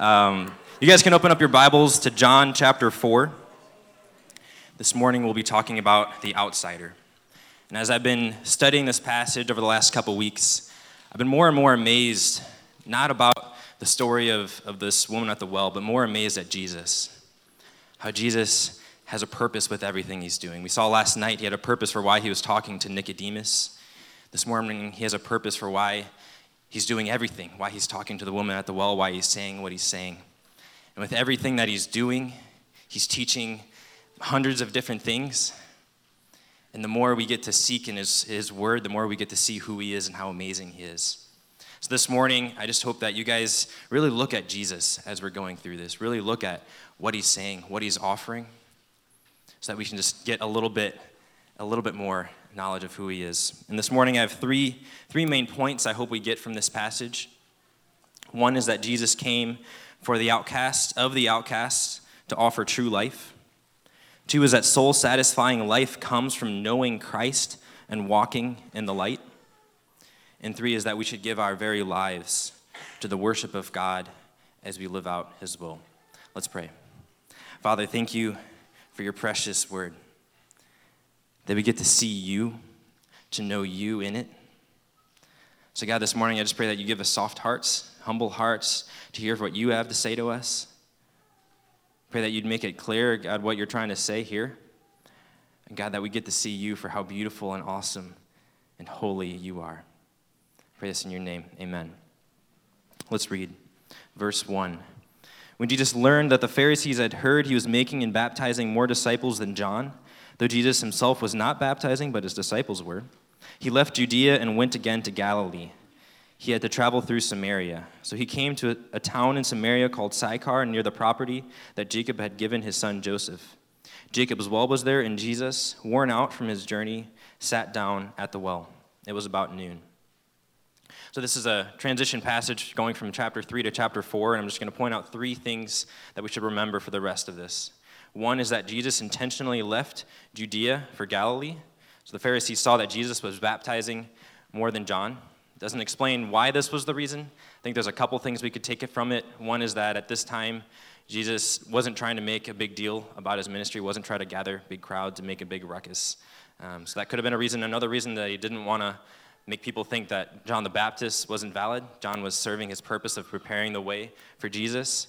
Um, you guys can open up your Bibles to John chapter 4. This morning we'll be talking about the outsider. And as I've been studying this passage over the last couple weeks, I've been more and more amazed, not about the story of, of this woman at the well, but more amazed at Jesus. How Jesus has a purpose with everything he's doing. We saw last night he had a purpose for why he was talking to Nicodemus. This morning he has a purpose for why he's doing everything, why he's talking to the woman at the well, why he's saying what he's saying. And with everything that he's doing, he's teaching hundreds of different things. And the more we get to seek in his, his word, the more we get to see who he is and how amazing he is. So this morning, I just hope that you guys really look at Jesus as we're going through this. Really look at what he's saying, what he's offering, so that we can just get a little bit, a little bit more knowledge of who he is. And this morning I have three, three main points I hope we get from this passage. One is that Jesus came for the outcast of the outcasts to offer true life. Two is that soul satisfying life comes from knowing Christ and walking in the light. And three is that we should give our very lives to the worship of God as we live out his will. Let's pray. Father, thank you for your precious word that we get to see you, to know you in it. So, God, this morning I just pray that you give us soft hearts, humble hearts to hear what you have to say to us. Pray that you'd make it clear, God, what you're trying to say here. And God, that we get to see you for how beautiful and awesome and holy you are. Pray this in your name. Amen. Let's read verse 1. When Jesus learned that the Pharisees had heard he was making and baptizing more disciples than John, Though Jesus himself was not baptizing, but his disciples were, he left Judea and went again to Galilee. He had to travel through Samaria. So he came to a town in Samaria called Sychar, near the property that Jacob had given his son Joseph. Jacob's well was there, and Jesus, worn out from his journey, sat down at the well. It was about noon. So, this is a transition passage going from chapter 3 to chapter 4, and I'm just going to point out three things that we should remember for the rest of this. One is that Jesus intentionally left Judea for Galilee. So the Pharisees saw that Jesus was baptizing more than John. Doesn't explain why this was the reason. I think there's a couple things we could take it from it. One is that at this time, Jesus wasn't trying to make a big deal about his ministry, wasn't trying to gather big crowds and make a big ruckus. Um, so that could have been a reason. Another reason that he didn't want to make people think that John the Baptist wasn't valid. John was serving his purpose of preparing the way for Jesus.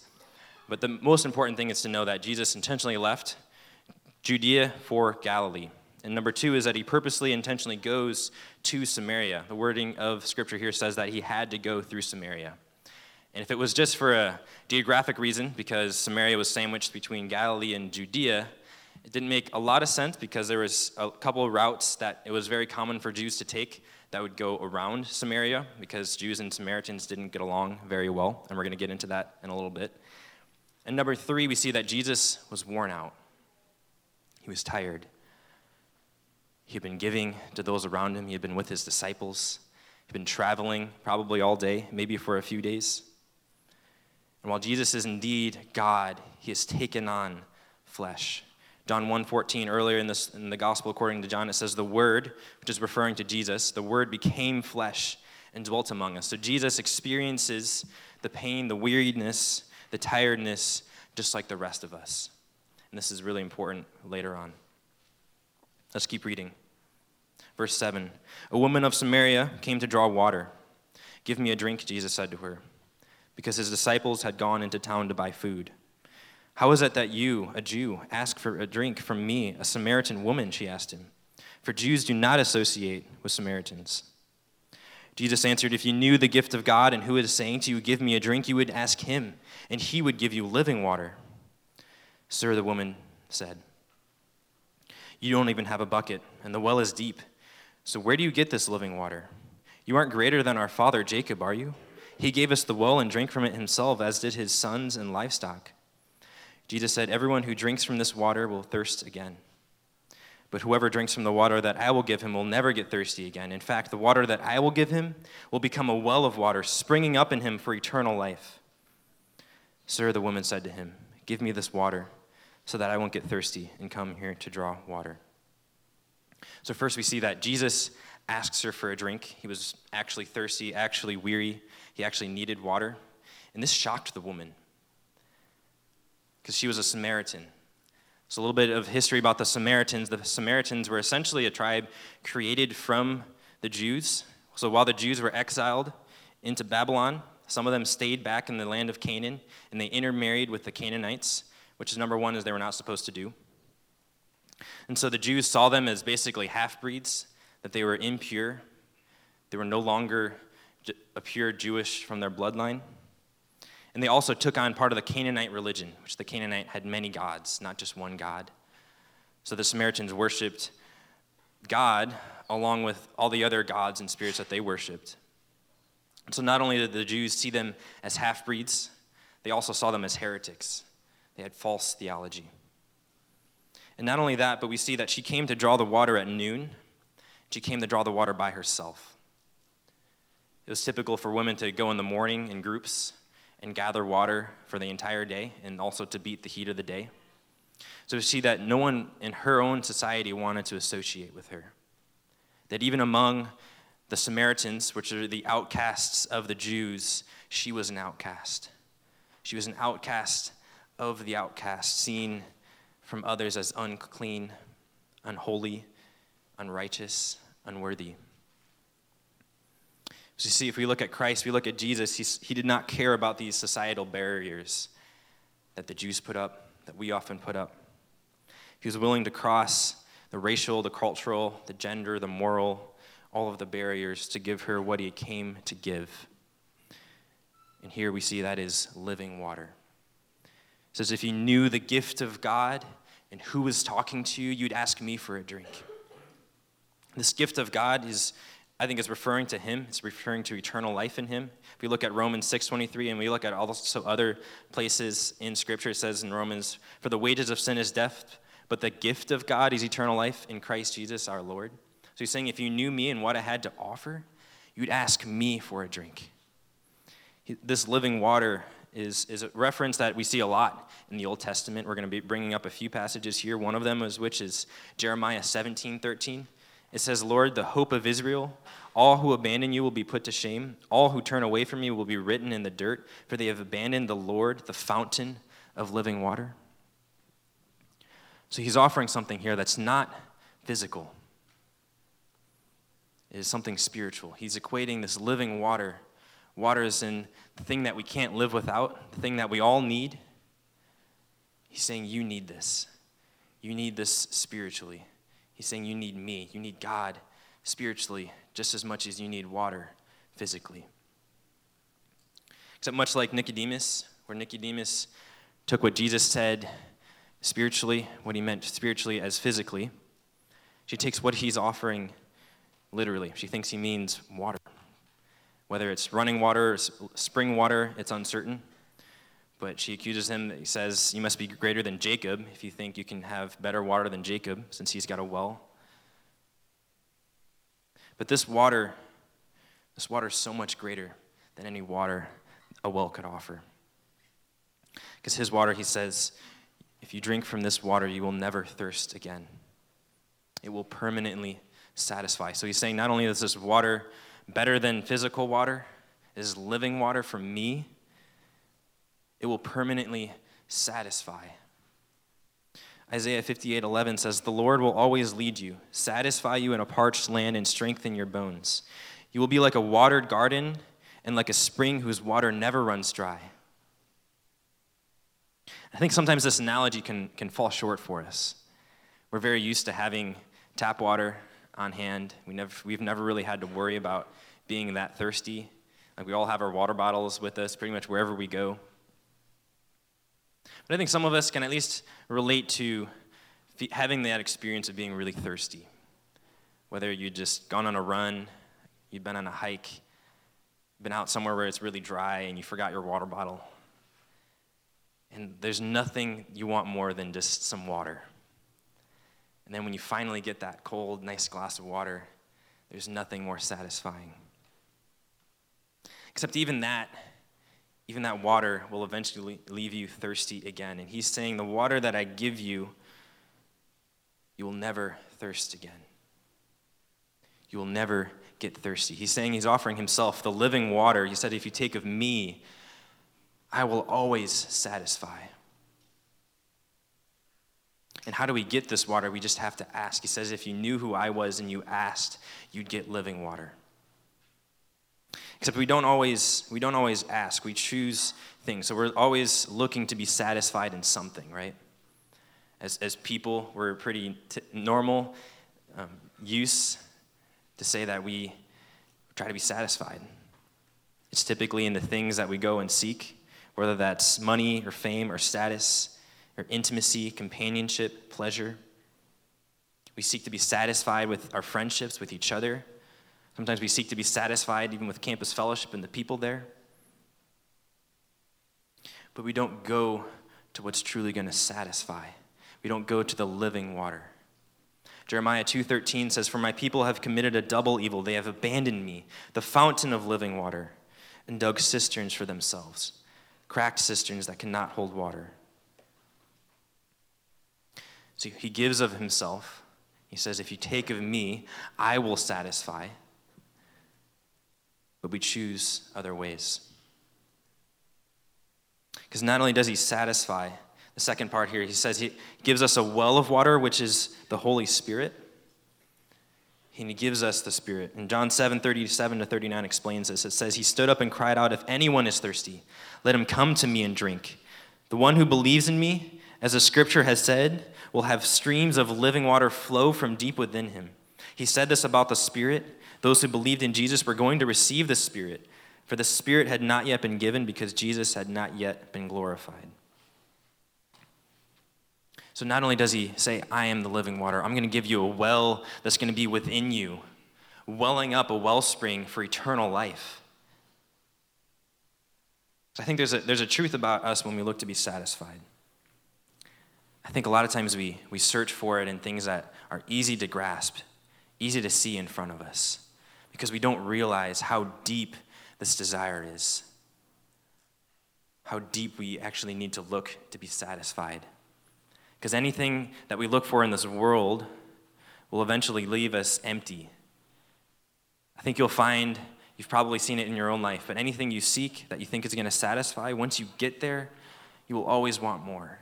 But the most important thing is to know that Jesus intentionally left Judea for Galilee. And number two is that he purposely, intentionally goes to Samaria. The wording of Scripture here says that he had to go through Samaria. And if it was just for a geographic reason, because Samaria was sandwiched between Galilee and Judea, it didn't make a lot of sense because there was a couple of routes that it was very common for Jews to take that would go around Samaria because Jews and Samaritans didn't get along very well, and we're going to get into that in a little bit. And number three, we see that Jesus was worn out. He was tired. He had been giving to those around him, he had been with his disciples, he had been traveling probably all day, maybe for a few days. And while Jesus is indeed God, he has taken on flesh. John 1:14 earlier in, this, in the gospel according to John it says the word which is referring to Jesus the word became flesh and dwelt among us. So Jesus experiences the pain, the weariness, the tiredness, just like the rest of us. And this is really important later on. Let's keep reading. Verse 7 A woman of Samaria came to draw water. Give me a drink, Jesus said to her, because his disciples had gone into town to buy food. How is it that you, a Jew, ask for a drink from me, a Samaritan woman? She asked him. For Jews do not associate with Samaritans. Jesus answered, If you knew the gift of God and who is saying to you, Give me a drink, you would ask him, and he would give you living water. Sir, the woman said, You don't even have a bucket, and the well is deep. So where do you get this living water? You aren't greater than our father Jacob, are you? He gave us the well and drank from it himself, as did his sons and livestock. Jesus said, Everyone who drinks from this water will thirst again. But whoever drinks from the water that I will give him will never get thirsty again. In fact, the water that I will give him will become a well of water springing up in him for eternal life. Sir, the woman said to him, Give me this water so that I won't get thirsty and come here to draw water. So, first, we see that Jesus asks her for a drink. He was actually thirsty, actually weary. He actually needed water. And this shocked the woman. because she was a Samaritan. So, a little bit of history about the Samaritans. The Samaritans were essentially a tribe created from the Jews. So, while the Jews were exiled into Babylon, some of them stayed back in the land of Canaan and they intermarried with the Canaanites, which is number one, is they were not supposed to do. And so the Jews saw them as basically half breeds, that they were impure. They were no longer a pure Jewish from their bloodline. And they also took on part of the Canaanite religion, which the Canaanite had many gods, not just one God. So the Samaritans worshiped God along with all the other gods and spirits that they worshiped. So not only did the Jews see them as half breeds, they also saw them as heretics. They had false theology. And not only that, but we see that she came to draw the water at noon. She came to draw the water by herself. It was typical for women to go in the morning in groups and gather water for the entire day and also to beat the heat of the day. So we see that no one in her own society wanted to associate with her. That even among the Samaritans, which are the outcasts of the Jews, she was an outcast. She was an outcast of the outcast, seen from others as unclean, unholy, unrighteous, unworthy. So you see, if we look at Christ, we look at Jesus, he, he did not care about these societal barriers that the Jews put up, that we often put up. He was willing to cross the racial, the cultural, the gender, the moral, all of the barriers to give her what he came to give. And here we see that is living water. It says, If you knew the gift of God and who was talking to you, you'd ask me for a drink. This gift of God is I think it's referring to him. It's referring to eternal life in him. If we look at Romans 6:23 and we look at also other places in scripture it says in Romans for the wages of sin is death, but the gift of God is eternal life in Christ Jesus our Lord. So he's saying if you knew me and what I had to offer, you'd ask me for a drink. This living water is, is a reference that we see a lot in the Old Testament. We're going to be bringing up a few passages here. One of them is which is Jeremiah 17, 13. It says, Lord, the hope of Israel, all who abandon you will be put to shame. All who turn away from you will be written in the dirt, for they have abandoned the Lord, the fountain of living water. So he's offering something here that's not physical, it is something spiritual. He's equating this living water. Water is in the thing that we can't live without, the thing that we all need. He's saying, You need this. You need this spiritually. He's saying you need me, you need God spiritually just as much as you need water physically. Except much like Nicodemus, where Nicodemus took what Jesus said spiritually, what he meant spiritually as physically, she takes what he's offering literally. She thinks he means water. Whether it's running water or spring water, it's uncertain. But she accuses him, he says, You must be greater than Jacob if you think you can have better water than Jacob, since he's got a well. But this water, this water is so much greater than any water a well could offer. Because his water, he says, if you drink from this water, you will never thirst again. It will permanently satisfy. So he's saying not only is this water better than physical water, it is living water for me it will permanently satisfy. Isaiah 58 11 says, The Lord will always lead you, satisfy you in a parched land, and strengthen your bones. You will be like a watered garden and like a spring whose water never runs dry. I think sometimes this analogy can, can fall short for us. We're very used to having tap water on hand. We never, we've never really had to worry about being that thirsty. Like we all have our water bottles with us pretty much wherever we go. But I think some of us can at least relate to having that experience of being really thirsty. Whether you'd just gone on a run, you'd been on a hike, been out somewhere where it's really dry and you forgot your water bottle. And there's nothing you want more than just some water. And then when you finally get that cold, nice glass of water, there's nothing more satisfying. Except even that even that water will eventually leave you thirsty again. And he's saying, The water that I give you, you will never thirst again. You will never get thirsty. He's saying he's offering himself the living water. He said, If you take of me, I will always satisfy. And how do we get this water? We just have to ask. He says, If you knew who I was and you asked, you'd get living water. Except we don't always we don't always ask. We choose things. So we're always looking to be satisfied in something, right? As, as people, we're pretty t- normal um, use to say that we try to be satisfied. It's typically in the things that we go and seek, whether that's money or fame or status or intimacy, companionship, pleasure. We seek to be satisfied with our friendships with each other. Sometimes we seek to be satisfied even with campus fellowship and the people there. But we don't go to what's truly going to satisfy. We don't go to the living water. Jeremiah 2:13 says, "For my people have committed a double evil. They have abandoned me, the fountain of living water, and dug cisterns for themselves, cracked cisterns that cannot hold water." So he gives of himself. He says, "If you take of me, I will satisfy." But we choose other ways. Because not only does he satisfy, the second part here, he says he gives us a well of water, which is the Holy Spirit. And he gives us the Spirit. And John 7 37 to 39 explains this. It says, He stood up and cried out, If anyone is thirsty, let him come to me and drink. The one who believes in me, as the scripture has said, will have streams of living water flow from deep within him. He said this about the Spirit. Those who believed in Jesus were going to receive the Spirit, for the Spirit had not yet been given because Jesus had not yet been glorified. So not only does he say, I am the living water, I'm going to give you a well that's going to be within you, welling up a wellspring for eternal life. I think there's a, there's a truth about us when we look to be satisfied. I think a lot of times we, we search for it in things that are easy to grasp, easy to see in front of us, because we don't realize how deep this desire is, how deep we actually need to look to be satisfied. Because anything that we look for in this world will eventually leave us empty. I think you'll find, you've probably seen it in your own life, but anything you seek that you think is going to satisfy, once you get there, you will always want more.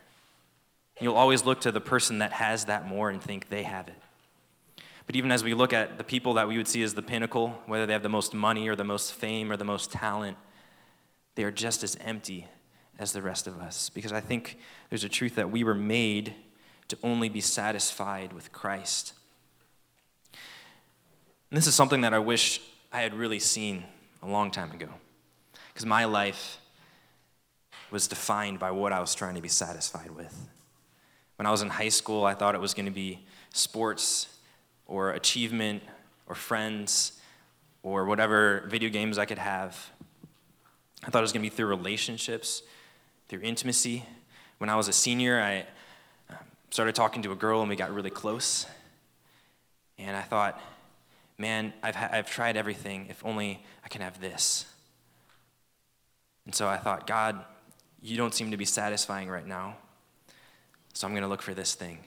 You'll always look to the person that has that more and think they have it. But even as we look at the people that we would see as the pinnacle, whether they have the most money or the most fame or the most talent, they are just as empty as the rest of us. Because I think there's a truth that we were made to only be satisfied with Christ. And this is something that I wish I had really seen a long time ago. Because my life was defined by what I was trying to be satisfied with. When I was in high school, I thought it was going to be sports or achievement or friends or whatever video games I could have. I thought it was going to be through relationships through intimacy. When I was a senior, I um, started talking to a girl and we got really close. And I thought, man, I've, ha- I've tried everything. If only I can have this. And so I thought, God, you don't seem to be satisfying right now. So I'm going to look for this thing.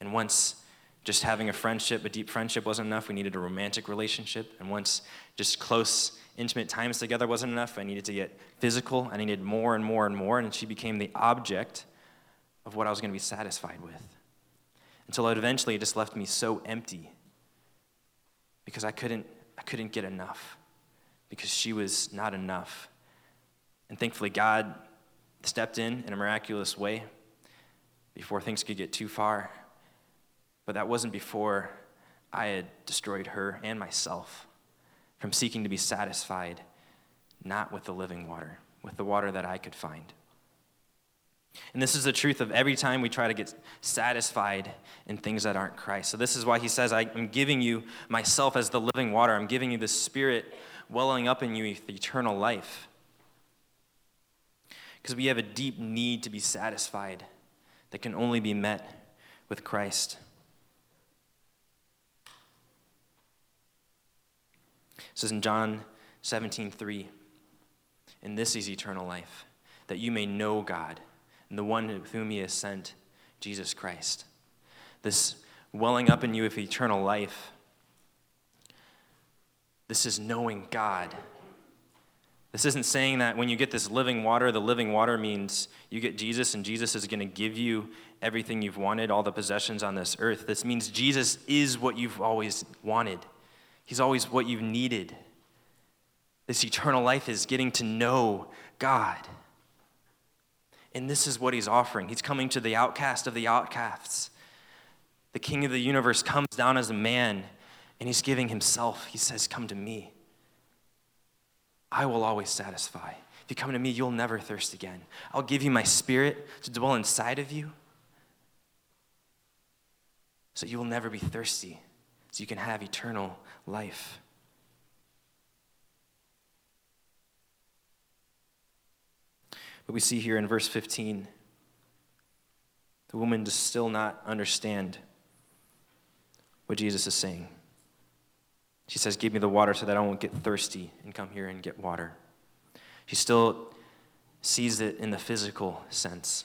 And once just having a friendship, a deep friendship wasn't enough, we needed a romantic relationship. And once just close intimate times together wasn't enough. I needed to get physical. I needed more and more and more. And she became the object of what I was going to be satisfied with. Until eventually it eventually just left me so empty because I couldn't, I couldn't get enough because she was not enough. And thankfully, God stepped in in a miraculous way before things could get too far. But that wasn't before I had destroyed her and myself from seeking to be satisfied not with the living water, with the water that I could find. And this is the truth of every time we try to get satisfied in things that aren't Christ. So, this is why he says, I'm giving you myself as the living water. I'm giving you the Spirit welling up in you with eternal life. Because we have a deep need to be satisfied that can only be met with Christ. It says in John 17, 3, and this is eternal life, that you may know God and the one with whom he has sent, Jesus Christ. This welling up in you of eternal life, this is knowing God. This isn't saying that when you get this living water, the living water means you get Jesus and Jesus is going to give you everything you've wanted, all the possessions on this earth. This means Jesus is what you've always wanted, He's always what you've needed. This eternal life is getting to know God. And this is what He's offering. He's coming to the outcast of the outcasts. The King of the universe comes down as a man and He's giving Himself. He says, Come to me. I will always satisfy. If you come to me, you'll never thirst again. I'll give you my spirit to dwell inside of you so you will never be thirsty, so you can have eternal life. But we see here in verse 15, the woman does still not understand what Jesus is saying. She says, Give me the water so that I won't get thirsty and come here and get water. She still sees it in the physical sense.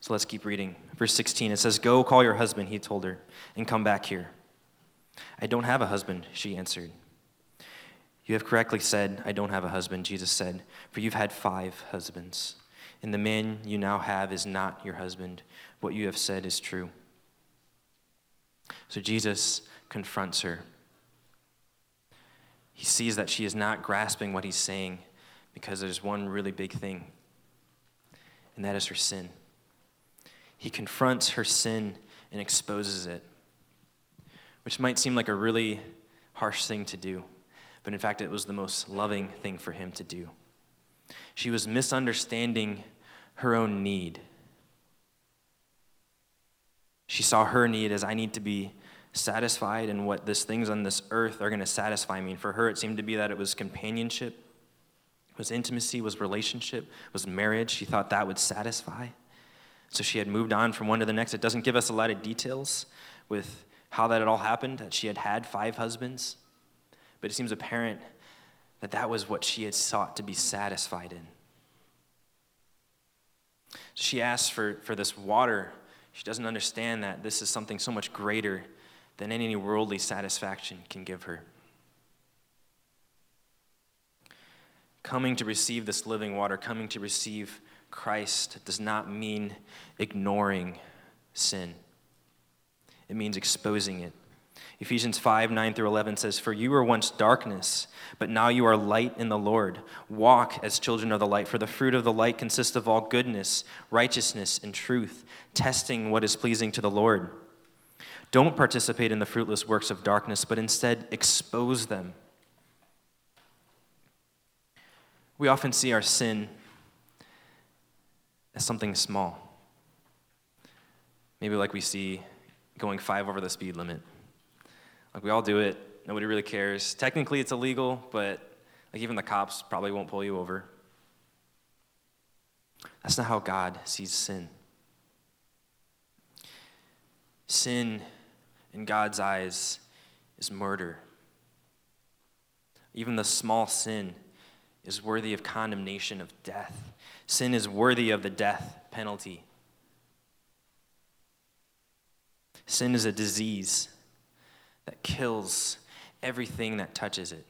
So let's keep reading. Verse 16, it says, Go call your husband, he told her, and come back here. I don't have a husband, she answered. You have correctly said, I don't have a husband, Jesus said, for you've had five husbands, and the man you now have is not your husband. What you have said is true. So Jesus confronts her. He sees that she is not grasping what he's saying because there's one really big thing, and that is her sin. He confronts her sin and exposes it, which might seem like a really harsh thing to do, but in fact, it was the most loving thing for him to do. She was misunderstanding her own need. She saw her need as I need to be satisfied and what these things on this earth are going to satisfy me. And for her, it seemed to be that it was companionship, was intimacy, was relationship, was marriage. She thought that would satisfy. So she had moved on from one to the next. It doesn't give us a lot of details with how that had all happened, that she had had five husbands. But it seems apparent that that was what she had sought to be satisfied in. She asks for, for this water. She doesn't understand that this is something so much greater than any worldly satisfaction can give her. Coming to receive this living water, coming to receive Christ, does not mean ignoring sin, it means exposing it. Ephesians 5 9 through 11 says, For you were once darkness, but now you are light in the Lord. Walk as children of the light, for the fruit of the light consists of all goodness, righteousness, and truth, testing what is pleasing to the Lord. Don't participate in the fruitless works of darkness, but instead expose them. We often see our sin as something small. Maybe like we see going five over the speed limit. Like we all do it, nobody really cares. Technically, it's illegal, but like even the cops probably won't pull you over. That's not how God sees sin. Sin in God's eyes is murder. Even the small sin is worthy of condemnation of death. Sin is worthy of the death penalty. Sin is a disease that kills everything that touches it.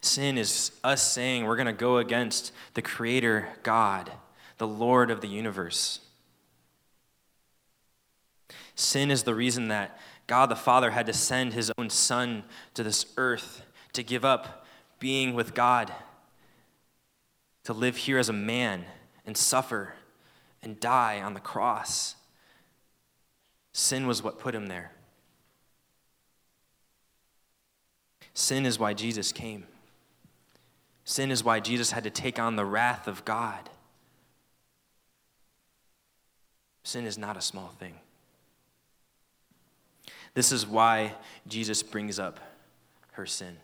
Sin is us saying we're going to go against the Creator God, the Lord of the universe. Sin is the reason that God the Father had to send his own Son to this earth to give up being with God, to live here as a man and suffer and die on the cross. Sin was what put him there. Sin is why Jesus came. Sin is why Jesus had to take on the wrath of God. Sin is not a small thing. This is why Jesus brings up her sin.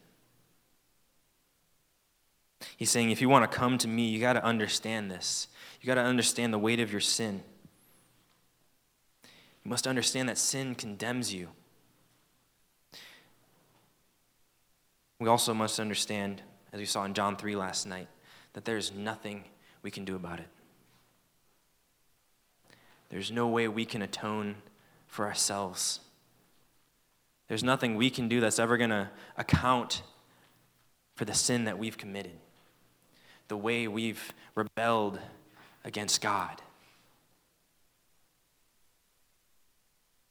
He's saying, if you want to come to me, you got to understand this. You got to understand the weight of your sin. You must understand that sin condemns you. We also must understand, as we saw in John 3 last night, that there's nothing we can do about it. There's no way we can atone for ourselves. There's nothing we can do that's ever going to account for the sin that we've committed, the way we've rebelled against God.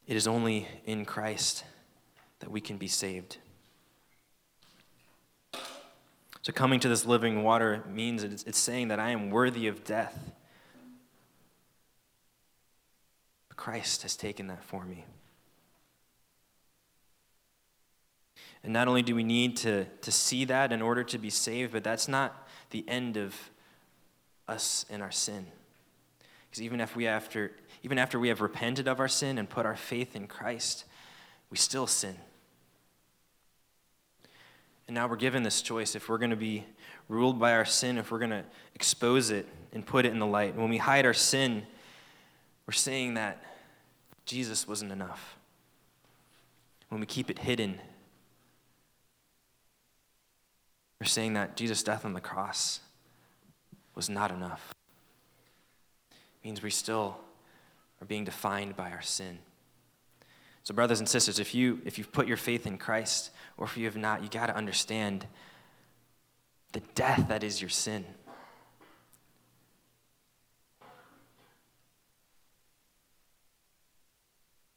It is only in Christ that we can be saved. So, coming to this living water means it's, it's saying that I am worthy of death. But Christ has taken that for me. And not only do we need to, to see that in order to be saved, but that's not the end of us and our sin. Because even if we after even after we have repented of our sin and put our faith in Christ, we still sin. And now we're given this choice if we're going to be ruled by our sin, if we're going to expose it and put it in the light. When we hide our sin, we're saying that Jesus wasn't enough. When we keep it hidden, we're saying that Jesus' death on the cross was not enough. It means we still are being defined by our sin. So, brothers and sisters, if, you, if you've put your faith in Christ, or if you have not, you got to understand the death that is your sin.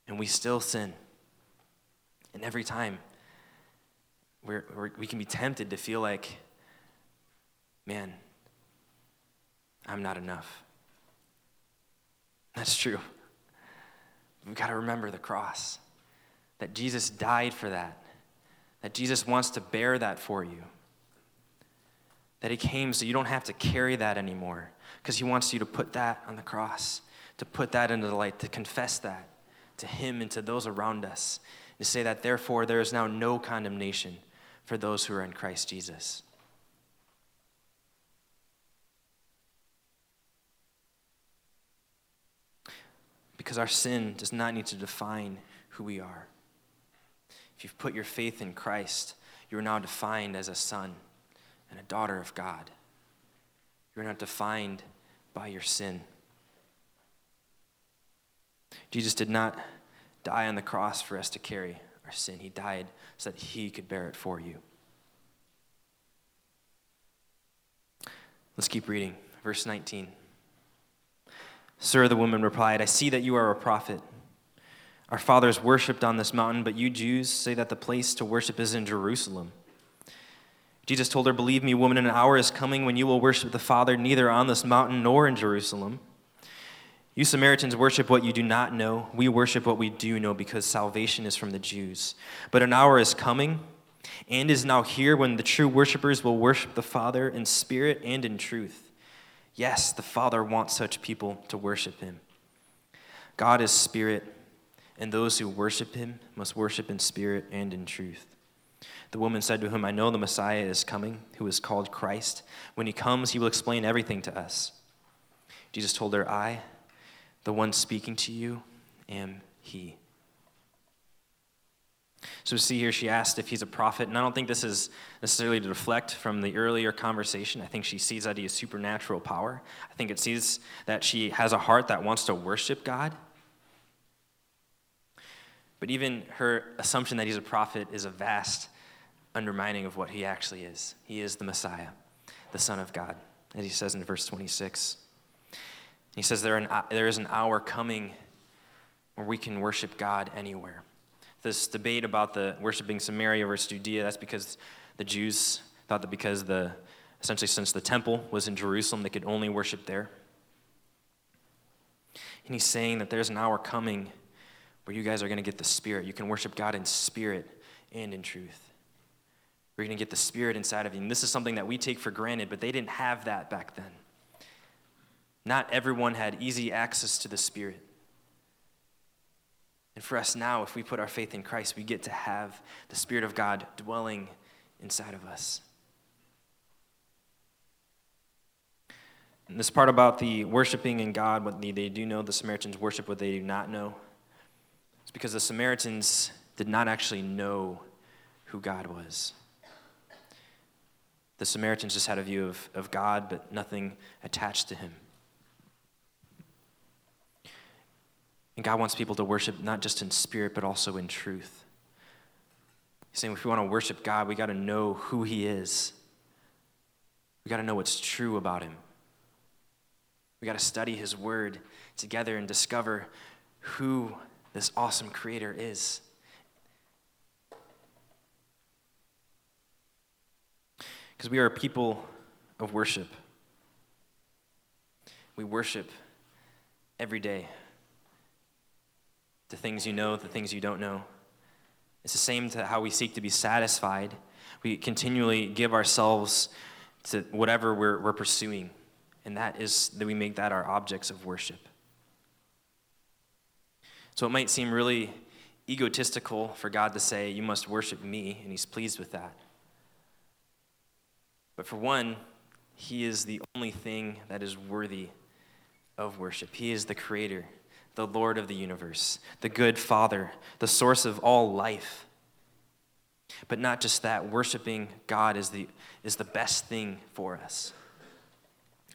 And we still sin. And every time, we're, we're, we can be tempted to feel like, man, I'm not enough. That's true. We've got to remember the cross, that Jesus died for that, that Jesus wants to bear that for you, that He came so you don't have to carry that anymore, because He wants you to put that on the cross, to put that into the light, to confess that to Him and to those around us, to say that therefore there is now no condemnation for those who are in Christ Jesus. Because our sin does not need to define who we are. If you've put your faith in Christ, you are now defined as a son and a daughter of God. You're not defined by your sin. Jesus did not die on the cross for us to carry our sin, He died so that He could bear it for you. Let's keep reading. Verse 19. Sir, the woman replied, I see that you are a prophet. Our fathers worshipped on this mountain, but you Jews say that the place to worship is in Jerusalem. Jesus told her, Believe me, woman, an hour is coming when you will worship the Father neither on this mountain nor in Jerusalem. You Samaritans worship what you do not know. We worship what we do know because salvation is from the Jews. But an hour is coming and is now here when the true worshipers will worship the Father in spirit and in truth. Yes, the Father wants such people to worship him. God is spirit, and those who worship him must worship in spirit and in truth. The woman said to him, I know the Messiah is coming, who is called Christ. When he comes, he will explain everything to us. Jesus told her, I, the one speaking to you, am he. So see here she asked if he's a prophet, and I don't think this is necessarily to deflect from the earlier conversation. I think she sees that he has supernatural power. I think it sees that she has a heart that wants to worship God. But even her assumption that he's a prophet is a vast undermining of what he actually is. He is the Messiah, the Son of God, as he says in verse 26. He says there, there is an hour coming where we can worship God anywhere this debate about the worshiping Samaria versus Judea, that's because the Jews thought that because the essentially since the temple was in Jerusalem, they could only worship there. And he's saying that there's an hour coming where you guys are going to get the Spirit. You can worship God in spirit and in truth. We're going to get the Spirit inside of you. And this is something that we take for granted, but they didn't have that back then. Not everyone had easy access to the Spirit. And for us now, if we put our faith in Christ, we get to have the Spirit of God dwelling inside of us. And this part about the worshiping in God, what they do know, the Samaritans worship what they do not know. It's because the Samaritans did not actually know who God was. The Samaritans just had a view of, of God, but nothing attached to him. And God wants people to worship not just in spirit, but also in truth. He's saying if we want to worship God, we got to know who He is. We got to know what's true about him. We got to study his word together and discover who this awesome creator is. Because we are a people of worship. We worship every day. The things you know, the things you don't know. It's the same to how we seek to be satisfied. We continually give ourselves to whatever we're, we're pursuing, and that is that we make that our objects of worship. So it might seem really egotistical for God to say, You must worship me, and He's pleased with that. But for one, He is the only thing that is worthy of worship. He is the Creator, the Lord of the universe, the good Father, the source of all life. But not just that, worshiping God is the, is the best thing for us.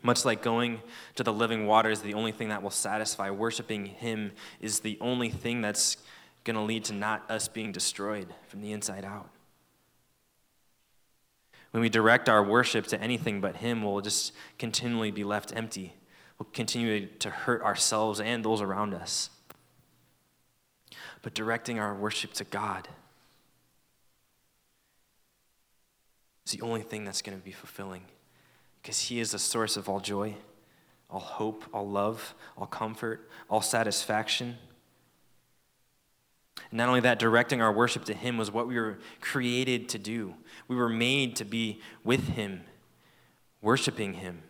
Much like going to the living water is the only thing that will satisfy, worshiping Him is the only thing that's going to lead to not us being destroyed from the inside out. When we direct our worship to anything but Him, we'll just continually be left empty. We'll continue to hurt ourselves and those around us. But directing our worship to God is the only thing that's going to be fulfilling because He is the source of all joy, all hope, all love, all comfort, all satisfaction. And not only that, directing our worship to Him was what we were created to do. We were made to be with Him, worshiping Him,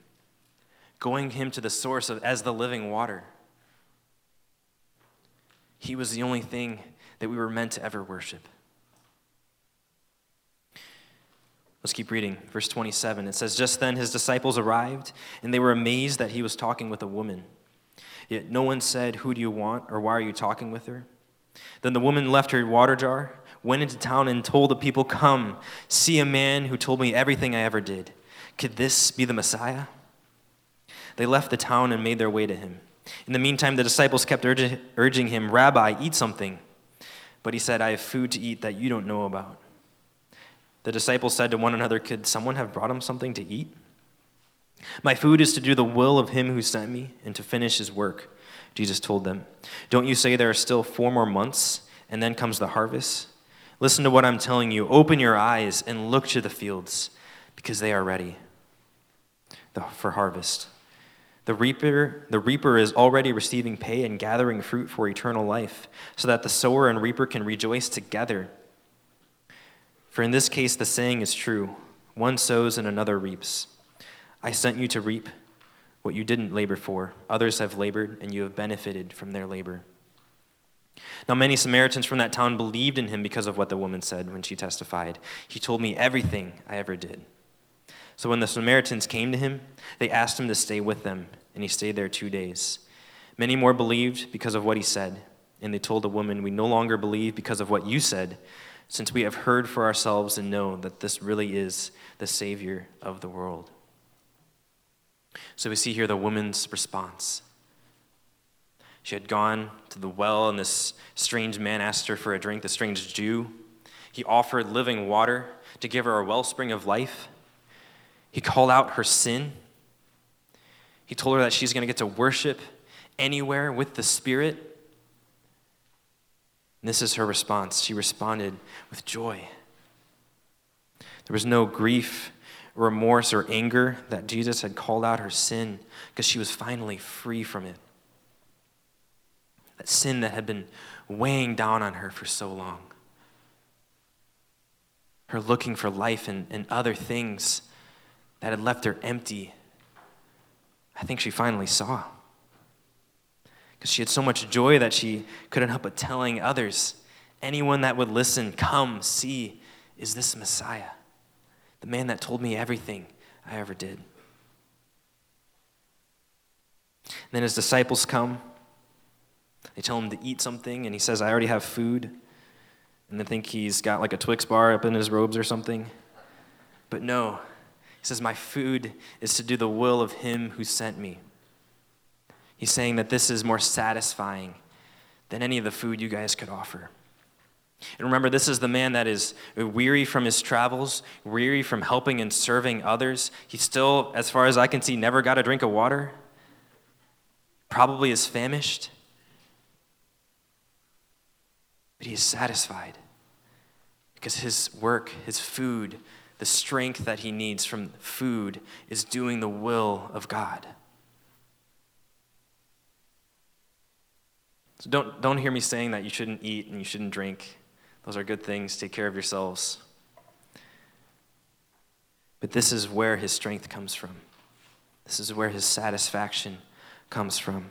going Him to the source of, as the living water. He was the only thing that we were meant to ever worship. Let's keep reading. Verse 27. It says, Just then his disciples arrived, and they were amazed that he was talking with a woman. Yet no one said, Who do you want, or why are you talking with her? Then the woman left her water jar, went into town, and told the people, Come, see a man who told me everything I ever did. Could this be the Messiah? They left the town and made their way to him. In the meantime, the disciples kept urging him, Rabbi, eat something. But he said, I have food to eat that you don't know about. The disciples said to one another, Could someone have brought him something to eat? My food is to do the will of him who sent me and to finish his work. Jesus told them, Don't you say there are still four more months, and then comes the harvest? Listen to what I'm telling you. Open your eyes and look to the fields, because they are ready for harvest. The reaper, the reaper is already receiving pay and gathering fruit for eternal life, so that the sower and reaper can rejoice together. For in this case, the saying is true one sows and another reaps. I sent you to reap what you didn't labor for. Others have labored, and you have benefited from their labor. Now, many Samaritans from that town believed in him because of what the woman said when she testified. He told me everything I ever did. So when the Samaritans came to him, they asked him to stay with them, and he stayed there two days. Many more believed because of what he said, and they told the woman, We no longer believe because of what you said, since we have heard for ourselves and know that this really is the Savior of the world. So we see here the woman's response. She had gone to the well, and this strange man asked her for a drink, the strange Jew. He offered living water to give her a wellspring of life. He called out her sin. He told her that she's going to get to worship anywhere with the Spirit. And this is her response. She responded with joy. There was no grief remorse or anger that Jesus had called out her sin because she was finally free from it. That sin that had been weighing down on her for so long. Her looking for life and, and other things that had left her empty. I think she finally saw. Because she had so much joy that she couldn't help but telling others, anyone that would listen, come, see, is this Messiah? the man that told me everything I ever did. And then his disciples come. They tell him to eat something, and he says, I already have food. And they think he's got like a Twix bar up in his robes or something. But no, says, My food is to do the will of him who sent me. He's saying that this is more satisfying than any of the food you guys could offer. And remember, this is the man that is weary from his travels, weary from helping and serving others. He still, as far as I can see, never got a drink of water, probably is famished. But he is satisfied because his work, his food, the strength that he needs from food is doing the will of God. So don't, don't hear me saying that you shouldn't eat and you shouldn't drink. Those are good things. Take care of yourselves. But this is where his strength comes from. This is where his satisfaction comes from.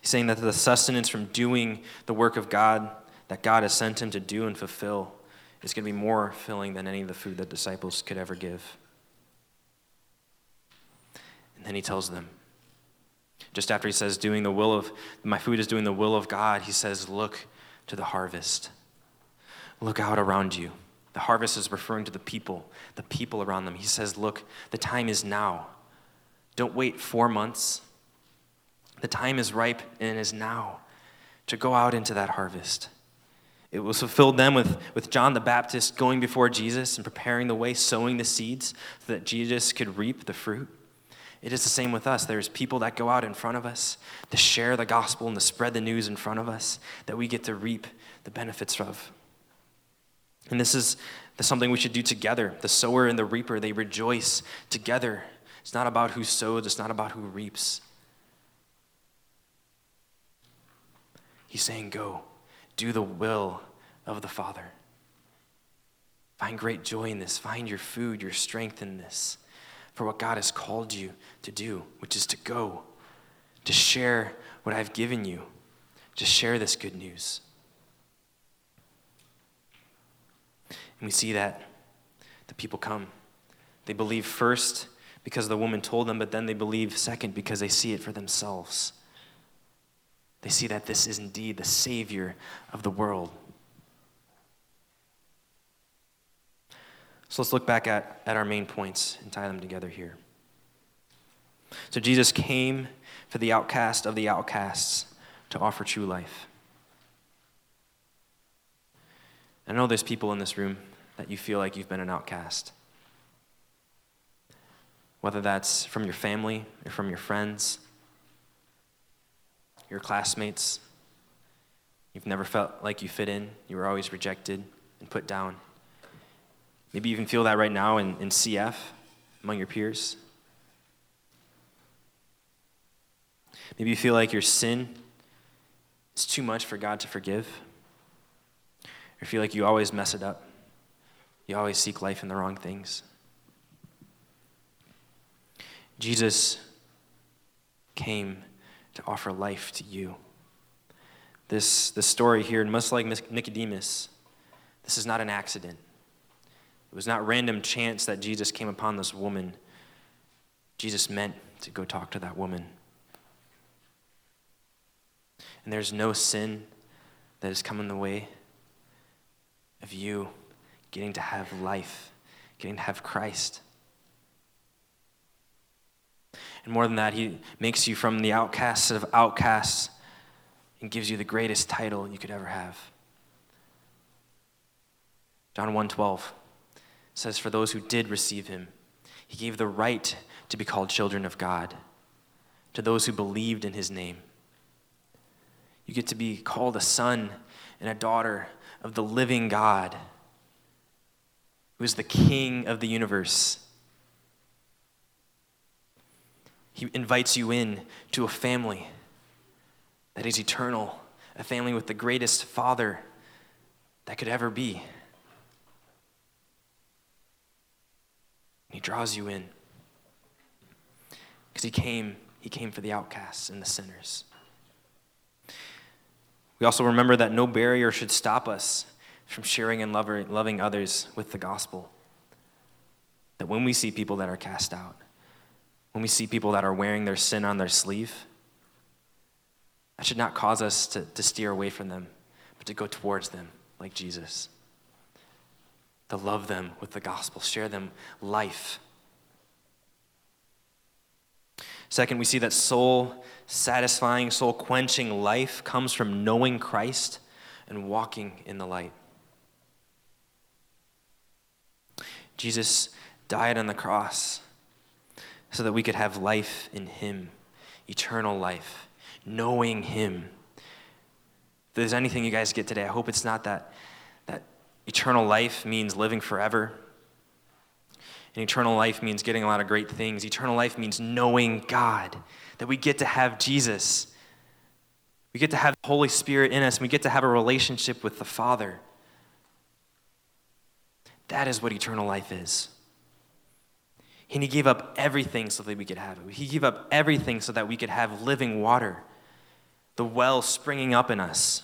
He's saying that the sustenance from doing the work of God that God has sent him to do and fulfill is going to be more filling than any of the food that disciples could ever give. And then he tells them, just after he says, doing the will of, my food is doing the will of God, he says, look to the harvest. Look out around you. The harvest is referring to the people, the people around them. He says, look, the time is now. Don't wait four months. The time is ripe and is now to go out into that harvest. It was fulfilled then with, with John the Baptist going before Jesus and preparing the way, sowing the seeds so that Jesus could reap the fruit. It is the same with us. There's people that go out in front of us to share the gospel and to spread the news in front of us that we get to reap the benefits of. And this is something we should do together. The sower and the reaper, they rejoice together. It's not about who sows, it's not about who reaps. He's saying, Go, do the will of the Father. Find great joy in this. Find your food, your strength in this for what God has called you to do, which is to go, to share what I've given you, to share this good news. And we see that the people come. They believe first because the woman told them, but then they believe second because they see it for themselves. They see that this is indeed the Savior of the world. So let's look back at, at our main points and tie them together here. So Jesus came for the outcast of the outcasts to offer true life. I know there's people in this room that you feel like you've been an outcast. Whether that's from your family or from your friends, your classmates, you've never felt like you fit in, you were always rejected and put down. Maybe you even feel that right now in, in CF among your peers. Maybe you feel like your sin is too much for God to forgive. Or feel like you always mess it up. You always seek life in the wrong things. Jesus came to offer life to you. This, this story here, much like Nicodemus, this is not an accident. It was not random chance that Jesus came upon this woman. Jesus meant to go talk to that woman. And there's no sin that has come in the way of you getting to have life, getting to have Christ. And more than that, he makes you from the outcasts of outcasts and gives you the greatest title you could ever have. John 1:12 says, For those who did receive him, he gave the right to be called children of God, to those who believed in his name. You get to be called a son and a daughter of the living God, who is the king of the universe. He invites you in to a family that is eternal, a family with the greatest father that could ever be. He draws you in. Because he came, he came for the outcasts and the sinners. We also remember that no barrier should stop us from sharing and loving others with the gospel. That when we see people that are cast out, when we see people that are wearing their sin on their sleeve, that should not cause us to, to steer away from them, but to go towards them like Jesus to love them with the gospel, share them life. Second, we see that soul satisfying, soul quenching life comes from knowing Christ, and walking in the light. Jesus died on the cross so that we could have life in Him, eternal life, knowing Him. If there's anything you guys get today, I hope it's not that, that eternal life means living forever. And eternal life means getting a lot of great things. Eternal life means knowing God, that we get to have Jesus. We get to have the Holy Spirit in us, and we get to have a relationship with the Father. That is what eternal life is. And he gave up everything so that we could have it. He gave up everything so that we could have living water, the well springing up in us.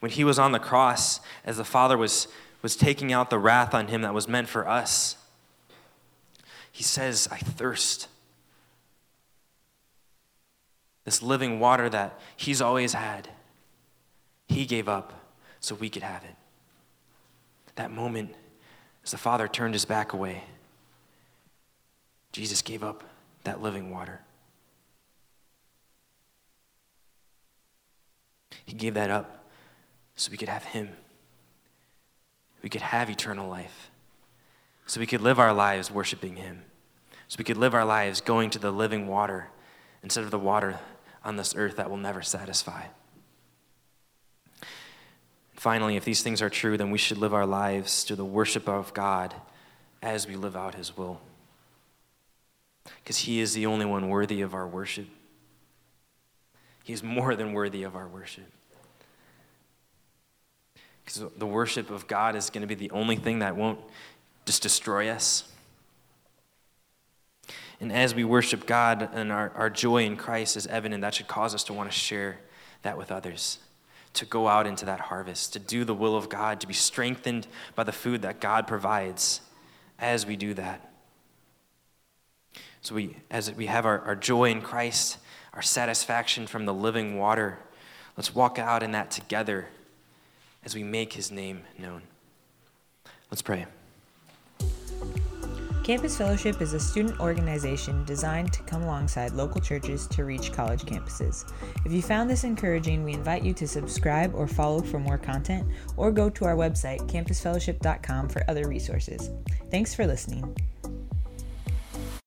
When he was on the cross, as the Father was, was taking out the wrath on him that was meant for us, he says, I thirst. This living water that he's always had, he gave up so we could have it. That moment as the Father turned his back away, Jesus gave up that living water. He gave that up so we could have Him. We could have eternal life. So we could live our lives worshiping Him. So we could live our lives going to the living water instead of the water on this earth that will never satisfy. Finally, if these things are true, then we should live our lives to the worship of God as we live out His will. Because He is the only one worthy of our worship. He is more than worthy of our worship. Because the worship of God is going to be the only thing that won't just destroy us. And as we worship God and our, our joy in Christ is evident, that should cause us to want to share that with others to go out into that harvest, to do the will of God, to be strengthened by the food that God provides as we do that. So we, as we have our, our joy in Christ, our satisfaction from the living water, let's walk out in that together as we make his name known. Let's pray. Campus Fellowship is a student organization designed to come alongside local churches to reach college campuses. If you found this encouraging, we invite you to subscribe or follow for more content, or go to our website, campusfellowship.com, for other resources. Thanks for listening.